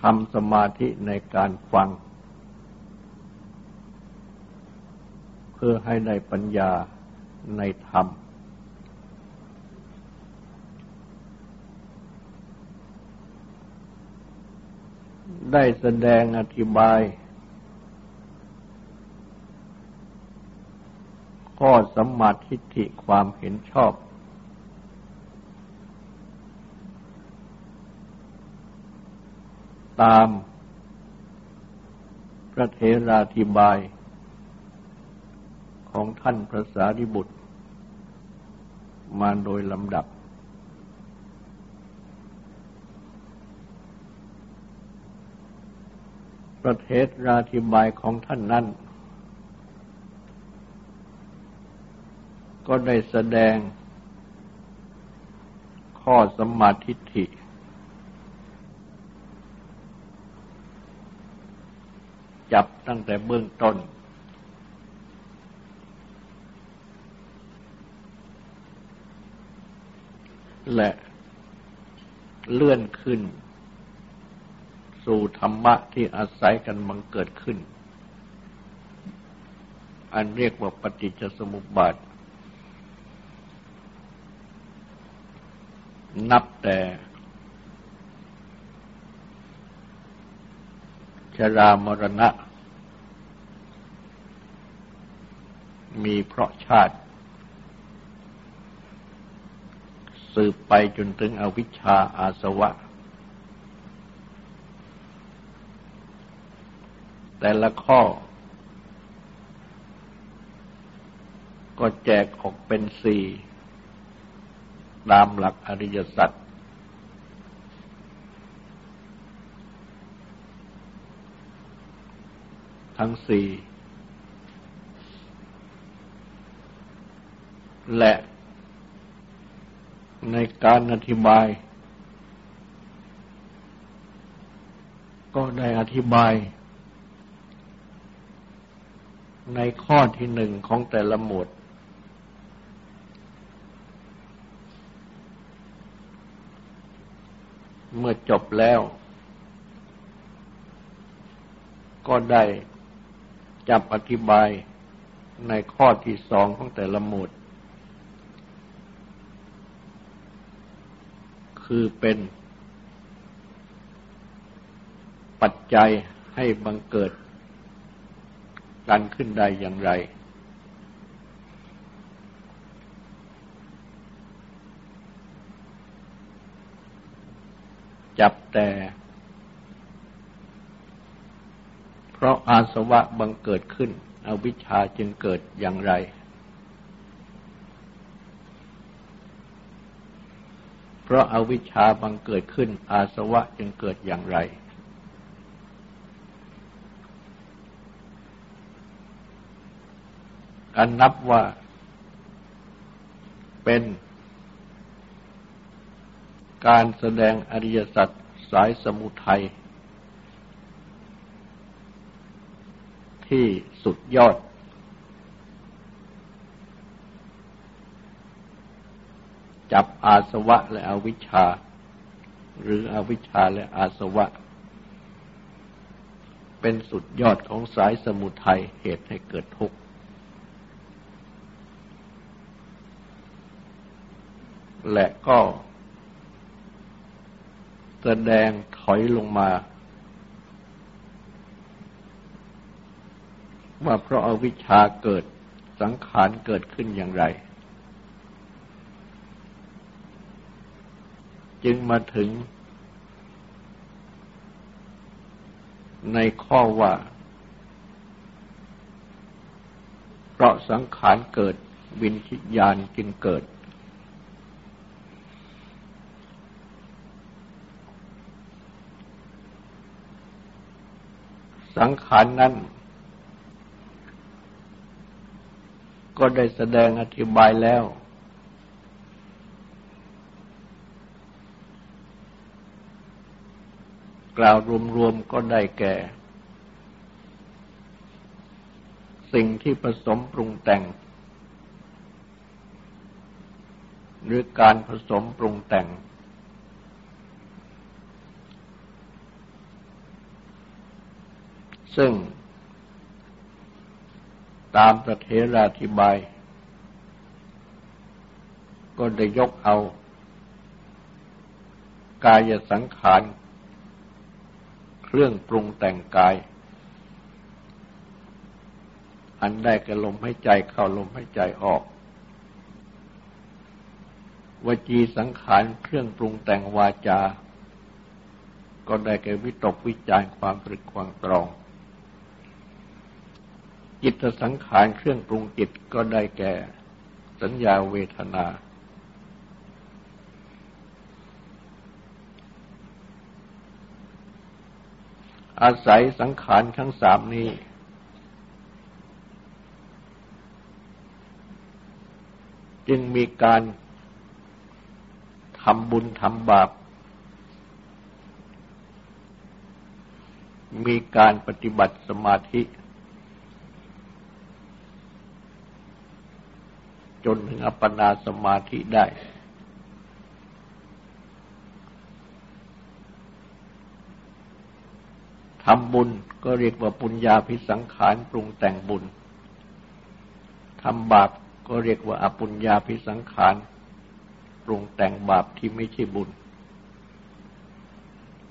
ทำสมาธิในการฟัง เพื่อให้ในปัญญาในธรรม ได้แสดงอธิบาย ข้อสมมาทิฏฐิความเห็นชอบ ตามพระเทราธิบายของท่านพระสารีบุตร มาโดยลำดับประเทศราธิบายของท่านนั้น ก็ได้แสดงข้อสมาธิ จับตั้งแต่เบื้องต้น และเลื่อนขึ้น สู่ธรรมะที่อาศัยกันบังเกิดขึ้น อันเรียกว่าปฏิจจสมุปบาท นับแต่ ชรามรณะ มีเพราะชาติ สืบไปจนถึงอวิชชาอาสวะ แต่ละข้อ ก็แจกออกเป็นสี่ตามหลักอริยสัจ ทั้งสี่ และในการอธิบาย ก็ได้อธิบาย ในข้อที่หนึ่งของแต่ละหมวดเมื่อจบแล้ว ก็ได้ จับอธิบายในข้อที่สองของแต่ละหมวดคือเป็นปัจจัยให้บังเกิดการขึ้นได้อย่างไร จับแต่เพ ราะอาสวะบังเกิดขึ้น อวิชชาจึงเกิดอย่างไร เพราะอาวิชชาบังเกิดขึ้น อาสวะจึงเกิดอย่างไร การนับว่าเป็นการแสดงอริยสัจสายสมุทัย ที่สุดยอด จับอาสวะและอวิชชา หรืออวิชชาและอาสวะ เป็นสุดยอดของสายสมุทัยเหตุให้เกิดทุกข์และก็แสดงถอยลงมา ว่าเพราะอาวิชชาเกิดสังขารเกิดขึ้นอย่างไร จึงมาถึง ในข้อว่า เพราะสังขารเกิดวิญญาณจึงเกิด สังขารนั้นน ก็ได้แสดงอธิบายแล้ว กล่าวรวมๆก็ได้แก่ สิ่งที่ผสมปรุงแต่ง หรือการผสมปรุงแต่ง ซึ่ง ตามประเทราธิบาย ก็ได้ยกเอา กายสังขาร เครื่องปรุงแต่งกาย อันได้แก่ลมให้ใจเข้าลมให้ใจออก วจีสังขารเครื่องปรุงแต่งวาจา ก็ได้แก่วิตกวิจารความตรึกความตรอง จิตสังขารเครื่องปรุงจิตก็ได้แก่ สัญญาเวทนา อาศัยสังขารทั้งสามนี้ จึงมีการทำบุญทำบาป มีการปฏิบัติสมาธิ จนถึงอัปปนาสมาธิได้ ทำบุญก็เรียกว่าปุญญาพิสังขารปรุงแต่งบุญ ทำบาปก็เรียกว่าอปุญญาพิสังขารปรุงแต่งบาปที่ไม่ใช่บุญ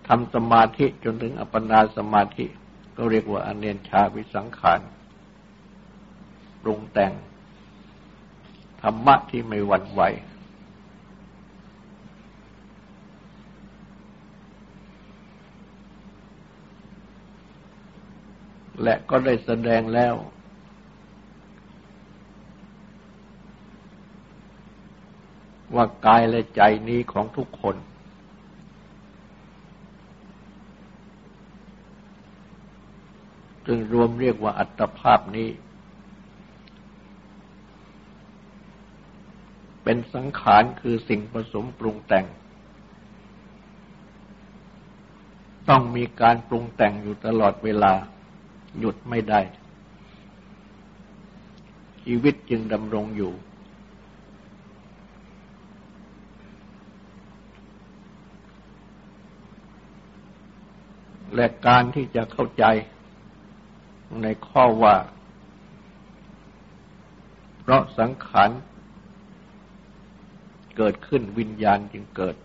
ทำสมาธิจนถึงอัปปนาสมาธิก็เรียกว่าอเนนชาพิสังขารปรุงแต่ง รรมะที่ไม่หวั่นไหว และก็ได้แสดงแล้ว ว่ากายและใจนี้ของทุกคน จึงรวมเรียกว่าอัตภาพนี้ เป็นสังขารคือสิ่งผสมปรุงแต่ง ต้องมีการปรุงแต่งอยู่ตลอดเวลา หยุดไม่ได้ ชีวิตจึงดำรงอยู่ และการที่จะเข้าใจในข้อว่า เพราะสังขาร เกิดขึ้นวิญญาณจึงเกิด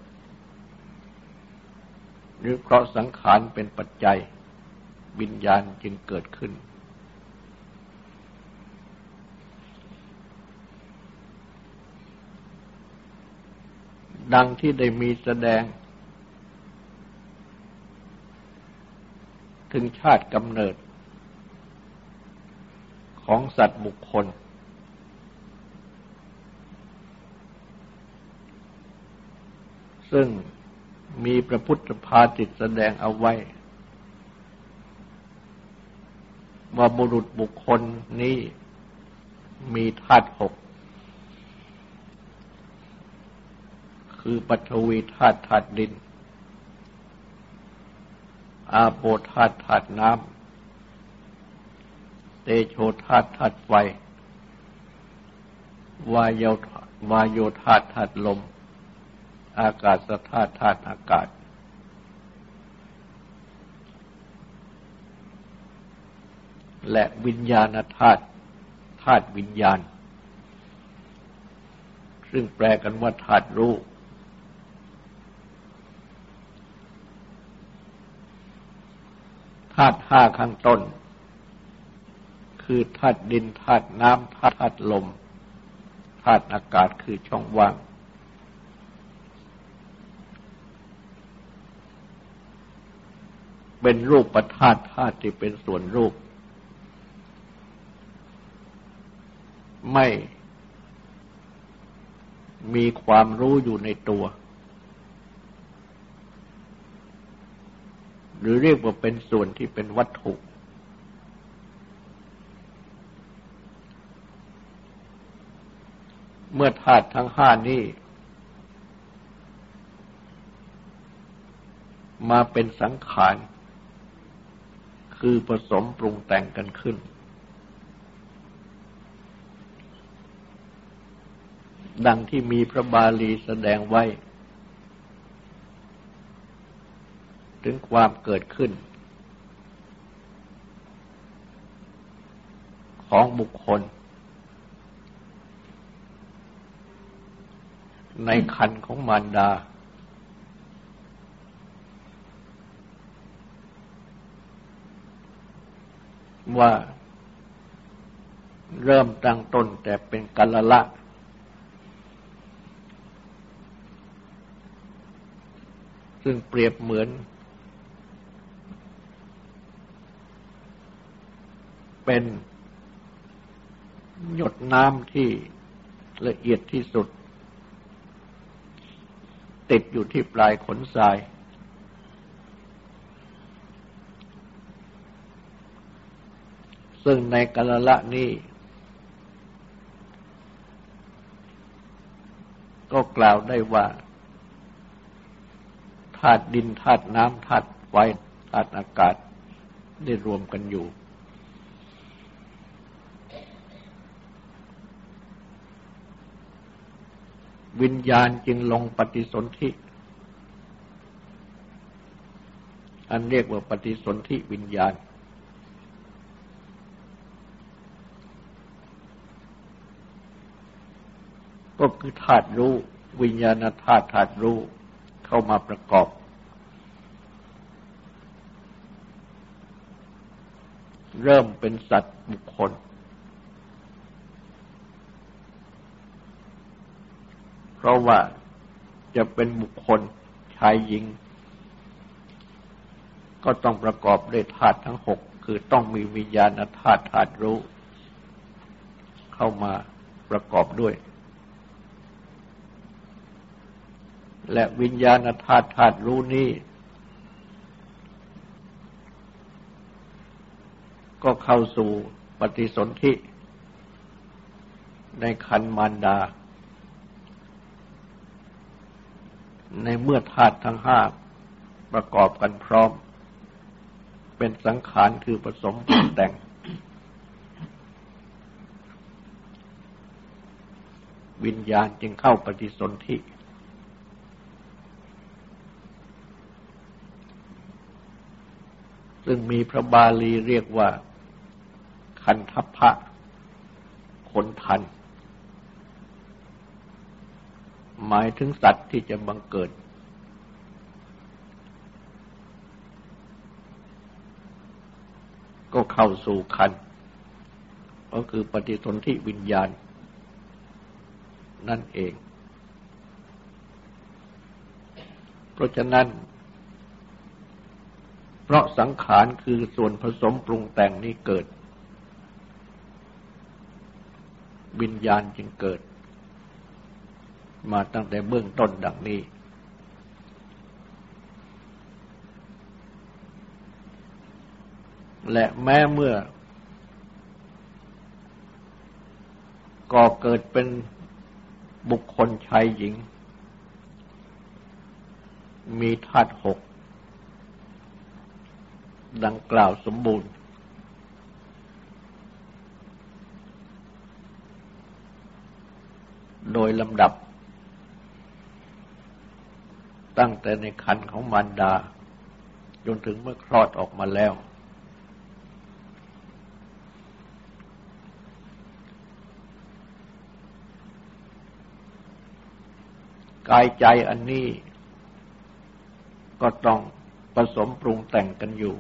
หรือเพราะสังขารเป็นปัจจัย วิญญาณจึงเกิดขึ้น ดังที่ได้มีแสดง ถึงชาติกำเนิดของสัตว์บุคคล ซึ่งมีพระพุทธภาติตแสดงเอาไว้ ว่าบุรุษบุคคลนี้มีธาตุหก คือปัทวีธาตุธาตุดิน อาโปธาตุธาตุน้ำ เตโชธาตุธาตุไฟ วายโยวายโยธาตุธาตุลม อากาศธาตุธาตุอากาศ และวิญญาณธาตุธาตุวิญญาณ ซึ่งแปลกันว่าธาตุรู้าตุห้าข้างต้น คือธาตุดินธาตุน้ำธาตุลมธาตุอากาศคือช่องว่าง เป็นรูปประธาตุธาตุที่เป็นส่วนรูป ไม่มีความรู้อยู่ในตัว หรือเรียกว่าเป็นส่วนที่เป็นวัตถุ เมื่อธาตุทั้งห้านี้มาเป็นสังขาร คือผสมปรุงแต่งกันขึ้น ดังที่มีพระบาลีแสดงไว้ ถึงความเกิดขึ้น ของบุคคล ในคันของมารดา ว่าเริ่มตั้งต้นแต่เป็นกัลละ ซึ่งเปรียบเหมือน เป็นหยดน้ำที่ละเอียดที่สุด ติดอยู่ที่ปลายขนทราย ซึ่งในกาลละนี้ ก็กล่าวได้ว่าธาตุดินธาตุน้ำธาตุไฟธาตุอากาศได้รวมกันอยู่ วิญญาณจึงลงปฏิสนธิ อันเรียกว่าปฏิสนธิวิญญาณ ก็คือธาตุรู้ วิญญาณธาตุธาตุรู้เข้ามาประกอบ เริ่มเป็นสัตว์บุคคล เพราะว่าจะเป็นบุคคลชายหญิง ก็ต้องประกอบด้วยธาตุทั้งหกคือต้องมีวิญญาณธาตุธาตุรู้ เข้ามาประกอบด้วย และวิญญาณธาตุธาตุรู้นี้ ก็เข้าสู่ปฏิสนธิในคันมารดา ในเมื่อธาตุทั้งห้าประกอบกันพร้อม เป็นสังขารคือผสมแต่ง วิญญาณจึงเข้าปฏิสนธิ ซึ่งมีพระบาลีเรียกว่า คันทัพพะขนทัน หมายถึงสัตว์ที่จะบังเกิด ก็เข้าสู่คัน ก็คือปฏิสนธิวิญญาณ นั่นเอง เพราะฉะนั้น เพราะสังขารคือส่วนผสมปรุงแต่งนี้เกิด วิญญาณจึงเกิด มาตั้งแต่เบื้องต้นดังนี้ และแม้เมื่อก่อเกิดเป็นบุคคลชายหญิง มีธาตุหก ดังกล่าวสมบูรณ์ โดยลำดับ ตั้งแต่ในคันของมารดา จนถึงเมื่อคลอดออกมาแล้ว กายใจอันนี้ก็ต้องผสมปรุงแต่งกันอยู่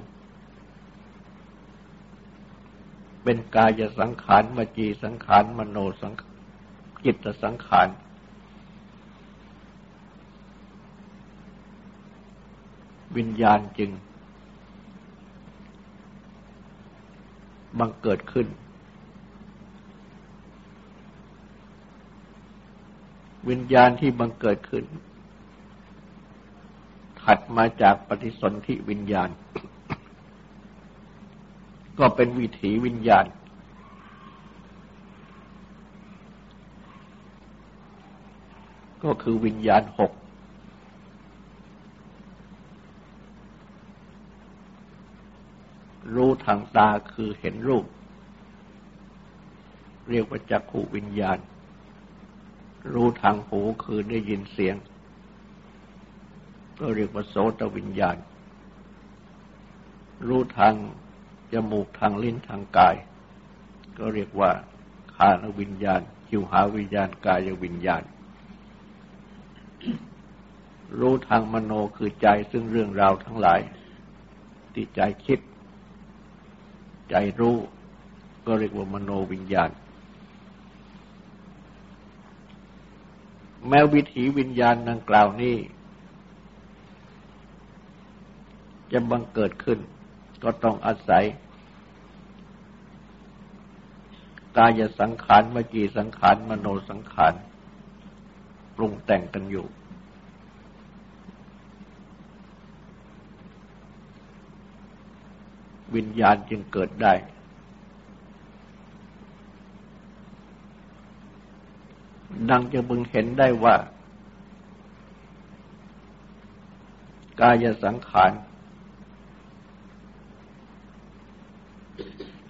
เป็นกายสังขารมจีสังขารมโนสังจิตสังขาร วิญญาณจึง บังเกิดขึ้น วิญญาณที่บังเกิดขึ้น ถัดมาจากปฏิสนธิวิญญาณ ก็เป็นวิถีวิญญาณ ก็คือวิญญาณหก รู้ทางตาคือเห็นรูป เรียกว่าจักขุวิญญาณ รู้ทางหูคือได้ยินเสียง ก็เรียกว่าโสตวิญญาณ รู้ทาง จมูกทางลิ้นทางกาย ก็เรียกว่าคานวิญญาณจิวหาวิญญาณกายวิญญาณ รู้ทางมโนคือใจซึ่งเรื่องราวทั้งหลาย ที่ใจคิด ใจรู้ ก็เรียกว่ามโนวิญญาณ แม้วิถีวิญญาณดังกล่าวนี้จะบังเกิดขึ้น ก็ต้องอาศัย กายสังขารมจีสังขารมโนสังขารปรุงแต่งกันอยู่ วิญญาณจึงเกิดได้ ดังจะบึงเห็นได้ว่า กายสังขาร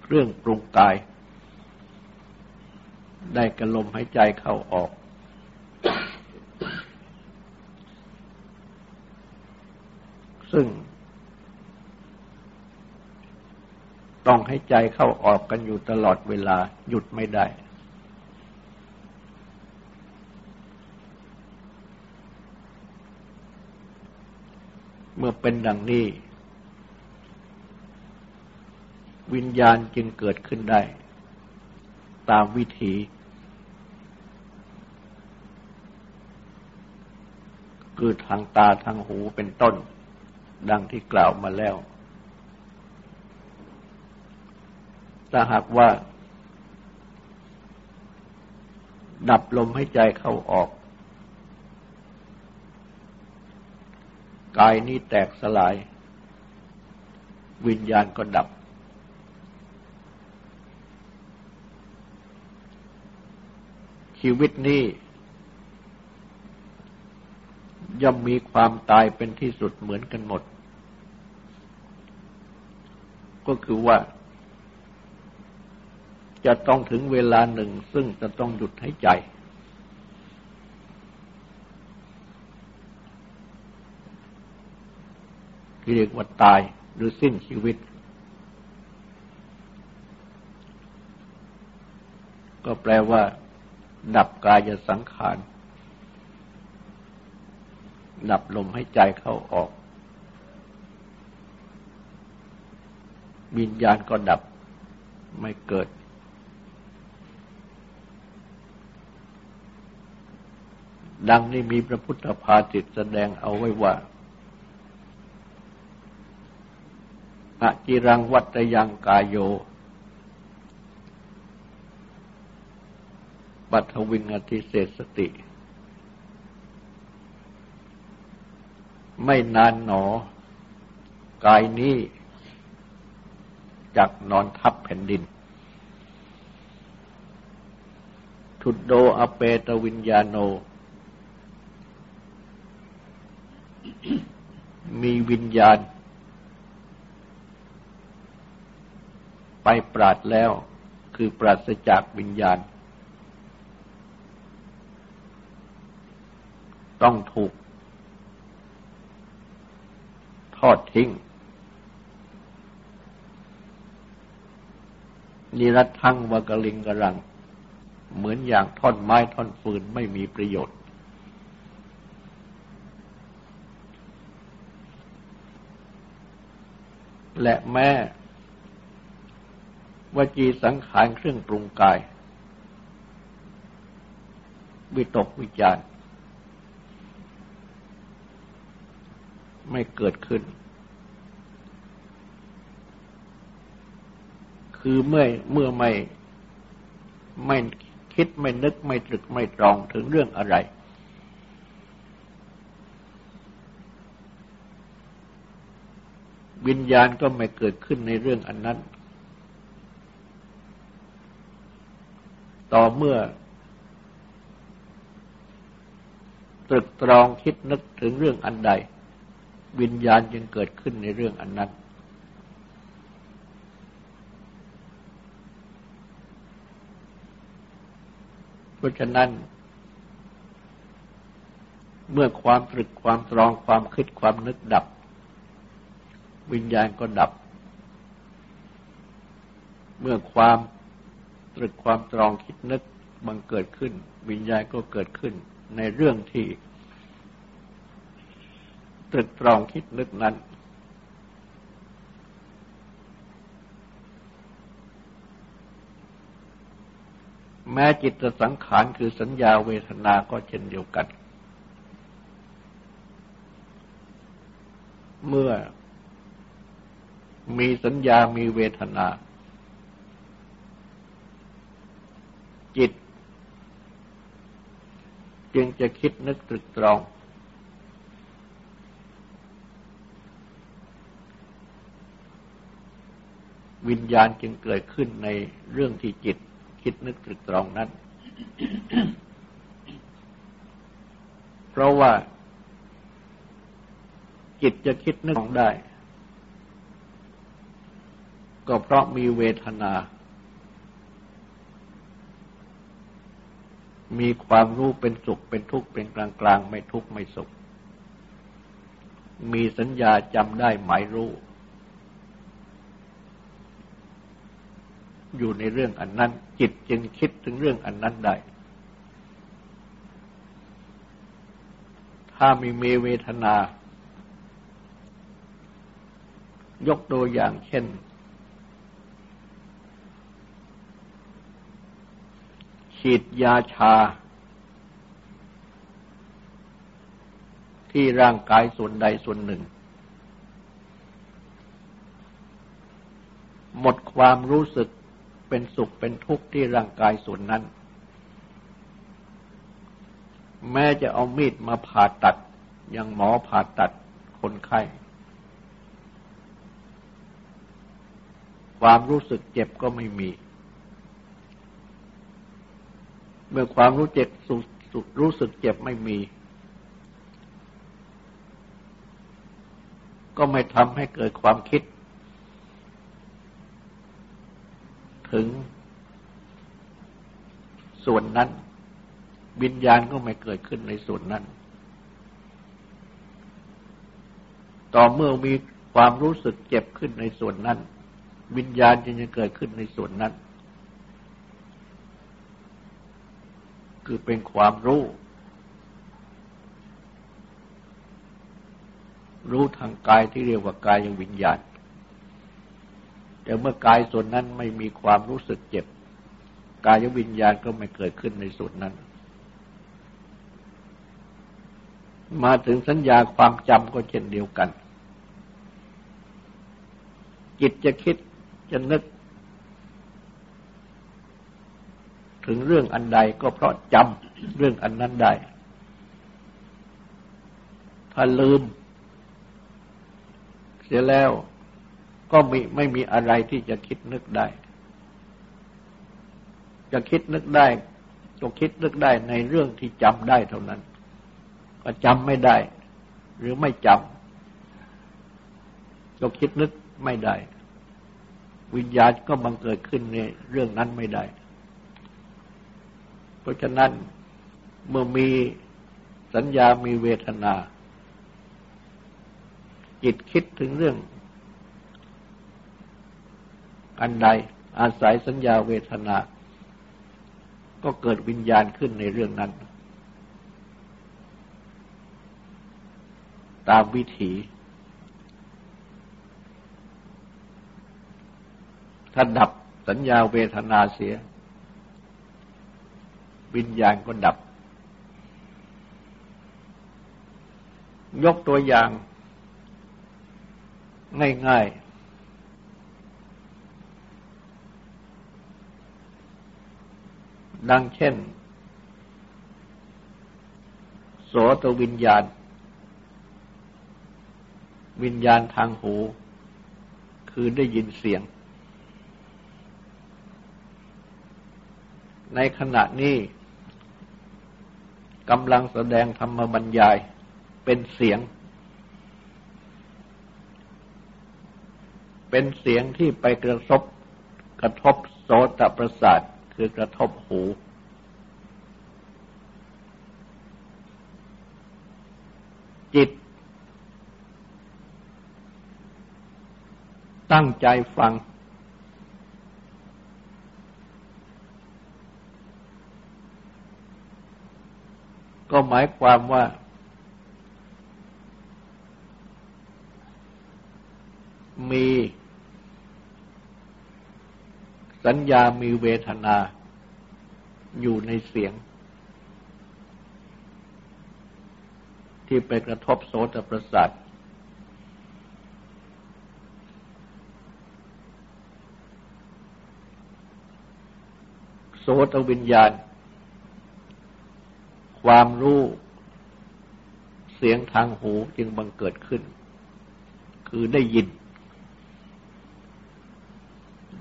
เค รื่องปรุงกาย ได้กระลมหายใจเข้าออก ซึ่ง ต้องให้ใจเข้าออกกันอยู่ตลอดเวลาหยุดไม่ได้เมื่อเป็นดังนี้ วิญญาณจึงเกิดขึ้นได้ ตามวิธีคือทางตาทางหูเป็นต้น ดังที่กล่าวมาแล้ว ถ้าหากว่า ดับลมให้ใจเข้าออก กายนี้แตกสลาย วิญญาณก็ดับ ชีวิตนี้ย่อมมีความตายเป็นที่สุดเหมือนกันหมด ก็คือว่า จะต้องถึงเวลาหนึ่งซึ่งจะต้องหยุดหายใจ เรียกว่าตายหรือสิ้นชีวิต ก็แปลว่า ดับกายสังขาร ดับลมให้ใจเข้าออก วิญญาณก็ดับไม่เกิด ดังนี้มีพระพุทธภาสิตแสดงเอาไว้ว่าอะจิรังวัตยังกายโย ปัทวิงอธิเศสติ ไม่นานหนอ กายนี้จักนอนทับแผ่นดิน ทุดโดอเปตวิญญาโน มีวิญญาณ ไปปราดแล้วคือปราศจากวิญญาณ ต้องถูก ทอดทิ้ง นิรัตทั้งวกลิงกรัง เหมือนอย่างท่อนไม้ท่อนฟืนไม่มีประโยชน์ และแม้วจีสังขารเครื่องปรุงกาย วิตกวิจาร ไม่เกิดขึ้น คือเมื่อเมื่อไม่ไม่คิดไม่นึกไม่ตรึกไม่ตรองถึงเรื่องอะไร วิญญาณก็ไม่เกิดขึ้นในเรื่องอันนั้น ต่อเมื่อตรึกตรองคิดนึกถึงเรื่องอันใด วิญญาณจึงเกิดขึ้นในเรื่องอันนั้น เพราะฉะนั้น เมื่อความตรึกความตรองความคิดความนึกดับ วิญญาณก็ดับ เมื่อความตรึกความตรองคิดนึกบังเกิดขึ้น วิญญาณก็เกิดขึ้นในเรื่องที่ ตรึกตรองคิดนึกนั้น แม้จิตสังขารคือสัญญาเวทนาก็เช่นเดียวกัน เมื่อมีสัญญามีเวทนา จิต จึงจะคิดนึกตรึกตรอง วิญญาณจึงเกิดขึ้นในเรื่องที่จิต คิดนึกตรึกตรองนั้น เพราะว่า จิตจะคิดนึกได้ ก็เพราะมีเวทนา มีความรู้เป็นสุขเป็นทุกข์เป็นกลางกลางไม่ทุกข์ไม่สุข มีสัญญาจำได้หมายรู้ อยู่ในเรื่องอันนั้น จิตจึงคิดถึงเรื่องอันนั้นได้ ถ้ามีเมเวทนา ยกตัวอย่างเช่น ฉีดยาชา ที่ร่างกายส่วนใดส่วนหนึ่งหมดความรู้สึก เป็นสุขเป็นทุกข์ที่ร่างกายส่วนนั้น แม้จะเอามีดมาผ่าตัดยังหมอผ่าตัดคนไข้ ความรู้สึกเจ็บก็ไม่มี เมื่อความรู้เจ็บรู้สึกเจ็บไม่มี ก็ไม่ทำให้เกิดความคิดถึง ส่วนนั้น วิญญาณก็ไม่เกิดขึ้นในส่วนนั้น ต่อเมื่อมีความรู้สึกเจ็บขึ้นในส่วนนั้น วิญญาณจึงจะเกิดขึ้นในส่วนนั้น คือเป็นความรู้ รู้ทางกายที่เรียกว่ากายยังวิญญาณแต่เมื่อกายส่วนนั้นไม่มีความรู้สึกเจ็บ กายวิญญาณก็ไม่เกิดขึ้นในส่วนนั้น มาถึงสัญญาความจำก็เช่นเดียวกัน จิตจะคิดจะนึก ถึงเรื่องอันใดก็เพราะจำเรื่องอันนั้นได้ ถ้าลืม เสียแล้วก็มีไม่มีอะไรที่จะคิดนึกได้ จะคิดนึกได้ก็คิดนึกได้ในเรื่องที่จำได้เท่านั้น ก็จำไม่ได้ หรือไม่จำก็คิดนึกไม่ได้ วิญญาณก็บังเกิดขึ้นในเรื่องนั้นไม่ได้ เพราะฉะนั้นเมื่อมีสัญญามีเวทนา จิตคิดถึงเรื่อง อันใดอาศัยสัญญาเวทนา ก็เกิดวิญญาณขึ้นในเรื่องนั้น ตามวิถี ถ้าดับสัญญาเวทนาเสีย วิญญาณก็ดับ ยกตัวอย่างง่ายๆ ดังเช่น โสตวิญญาณ วิญญาณทางหู คือได้ยินเสียง ในขณะนี้กำลังแสดงธรรมบรรยายเป็นเสียง เป็นเสียงที่ไปกระทบกระทบโสตประสาท คือกระทบหู จิต ตั้งใจฟัง ก็หมายความว่ามี สัญญามีเวทนาอยู่ในเสียง ที่ไปกระทบโสตประสาทโสตวิญญาณ ความรู้เสียงทางหูจึงบังเกิดขึ้น คือได้ยิน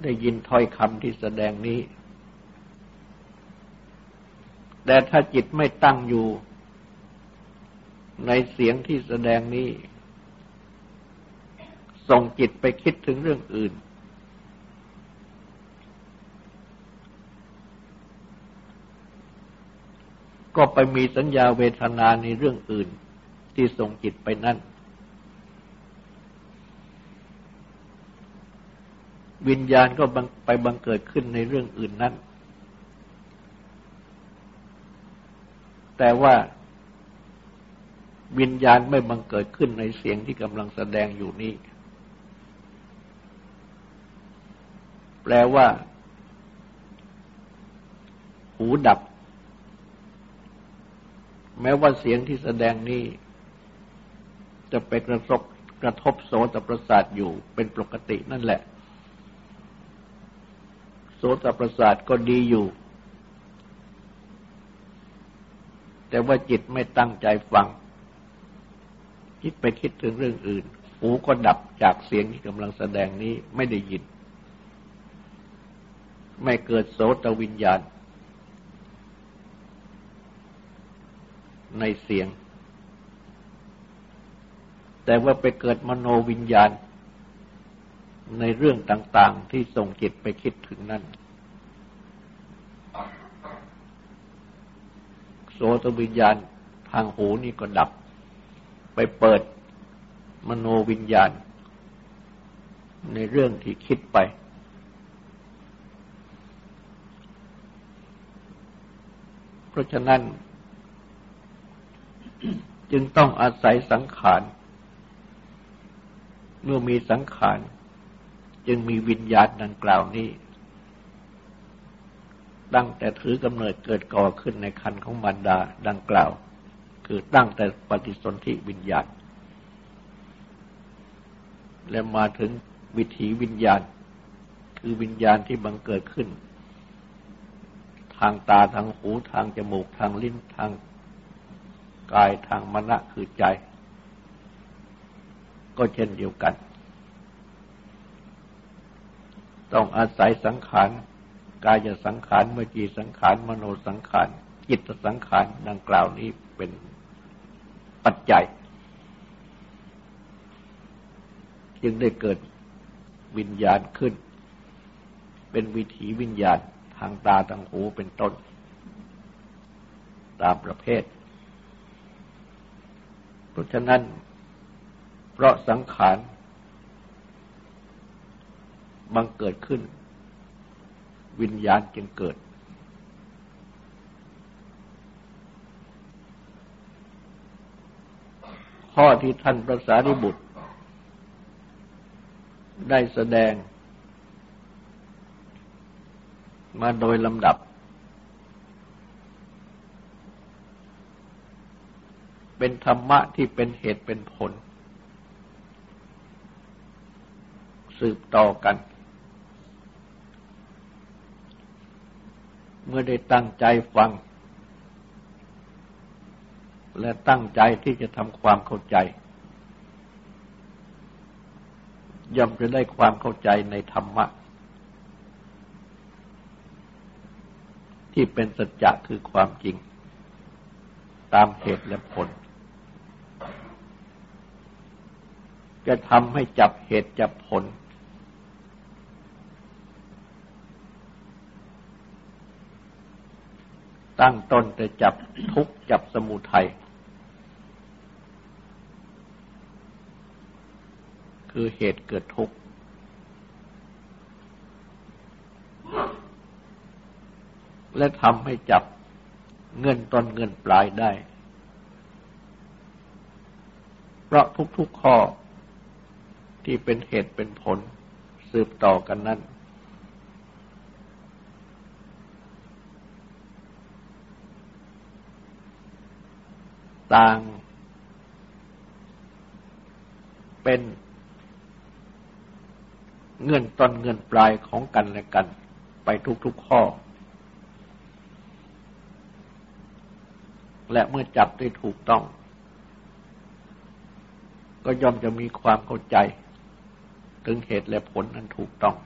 ได้ยินถ้อยคำที่แสดงนี้ แต่ถ้าจิตไม่ตั้งอยู่ ในเสียงที่แสดงนี้ ส่งจิตไปคิดถึงเรื่องอื่น ก็ไปมีสัญญาเวทนาในเรื่องอื่น ที่ส่งจิตไปนั่น วิญญาณก็ไปบังเกิดขึ้นในเรื่องอื่นนั่นแต่ว่าวิญญาณไม่บังเกิดขึ้นในเสียงที่กำลังแสดงอยู่นี้ แปลว่า หูดับ แม้ว่าเสียงที่แสดงนี้ จะไปกระทบกระทบโสตประสาทอยู่เป็นปกตินั่นแหละ โสตประสาทก็ดีอยู่ แต่ว่าจิตไม่ตั้งใจฟัง จิตไปคิดถึงเรื่องอื่น หูก็ดับจากเสียงที่กำลังแสดงนี้ไม่ได้ยิน ไม่เกิดโสตวิญญาณ ในเสียง แต่ว่าไปเกิดมโนวิญญาณ ในเรื่องต่างๆที่ส่งจิตไปคิดถึงนั่น โสตวิญญาณทางหูนี่ก็ดับ ไปเปิดมโนวิญญาณ ในเรื่องที่คิดไป เพราะฉะนั้น จึงต้องอาศัยสังขาร เมื่อมีสังขาร จึงมีวิญญาณดังกล่าวนี้ ตั้งแต่ถือกำเนิดเกิดก่อขึ้นในคันของมารดาดังกล่าว คือตั้งแต่ปฏิสนธิวิญญาณ และมาถึงวิถีวิญญาณ คือวิญญาณที่บังเกิดขึ้น ทางตาทางหูทางจมูกทางลิ้นทางกายทางมณะคือใจ ก็เช่นเดียวกัน ต้องอาศัยสังขาร กายสังขารมจีสังขาร มโนสังขาร จิตสังขารดังกล่าวนี้เป็นปัจจัย จึงได้เกิดวิญญาณขึ้น เป็นวิถีวิญญาณทางตาทางหูเป็นต้น ตามประเภท เพราะฉะนั้น เพราะสังขาร บังเกิดขึ้น วิญญาณจึงเกิด ข้อที่ท่านพระสารีบุตร ได้แสดง มาโดยลำดับ เป็นธรรมะที่เป็นเหตุเป็นผลสืบต่อกัน เมื่อได้ตั้งใจฟัง และตั้งใจที่จะทำความเข้าใจ ย่อมจะได้ความเข้าใจในธรรมะ ที่เป็นสัจจะคือความจริง ตามเหตุและผล จะทำให้จับเหตุจับผล ตั้งต้นแต่จับทุกจับสมุทัยคือเหตุเกิดทุกข์ และทำให้จับเงินต้นเงินปลายได้ เพราะทุกๆข้อที่เป็นเหตุเป็นผลสืบต่อกันนั้น ต่าง เป็นเงินต้นเงินปลายของกันและกัน ไปทุกๆข้อ และเมื่อจับได้ถูกต้อง ก็ย่อมจะมีความเข้าใจ ถึงเหตุและผลนั้นถูกต้อง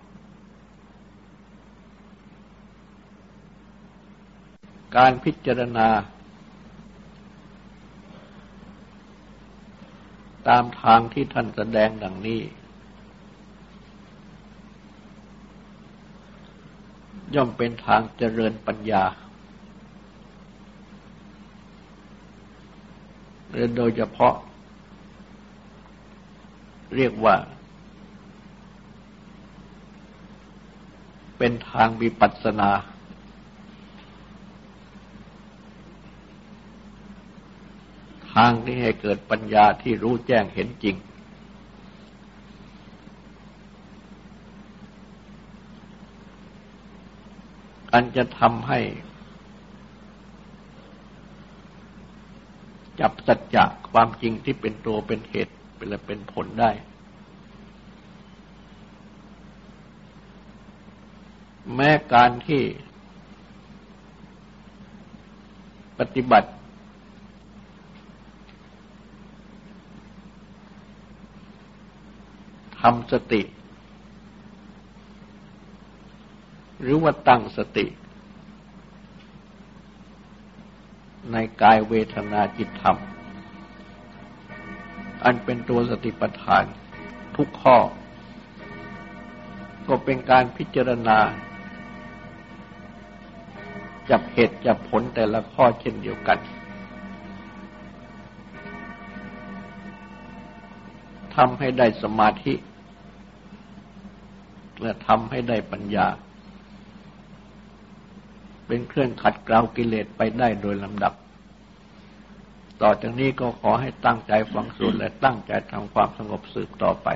การพิจารณา ตามทางที่ท่านแสดงดังนี้ ย่อมเป็นทางเจริญปัญญา โดยเฉพาะ เรียกว่า เป็นทางวิปัสสนา ทางที่ให้เกิดปัญญาที่รู้แจ้งเห็นจริง อันจะทำให้ จับสัจจะความจริงที่เป็นตัวเป็นเหตุเป็นและเป็นผลได้ แม้การที่ปฏิบัติ ทำสติ หรือว่าตั้งสติ ในกายเวทนาจิตธรรม อันเป็นตัวสติปัฏฐานทุกข้อ ก็เป็นการพิจารณา จับเหตุจับผลแต่ละข้อเช่นเดียวกันทำให้ได้สมาธิ และทำให้ได้ปัญญา เป็นเครื่องขัดเกลากิเลสไปได้โดยลำดับ ต่อจากนี้ก็ขอให้ตั้งใจฟังสูตรและตั้งใจทำความสงบสืบต่อไป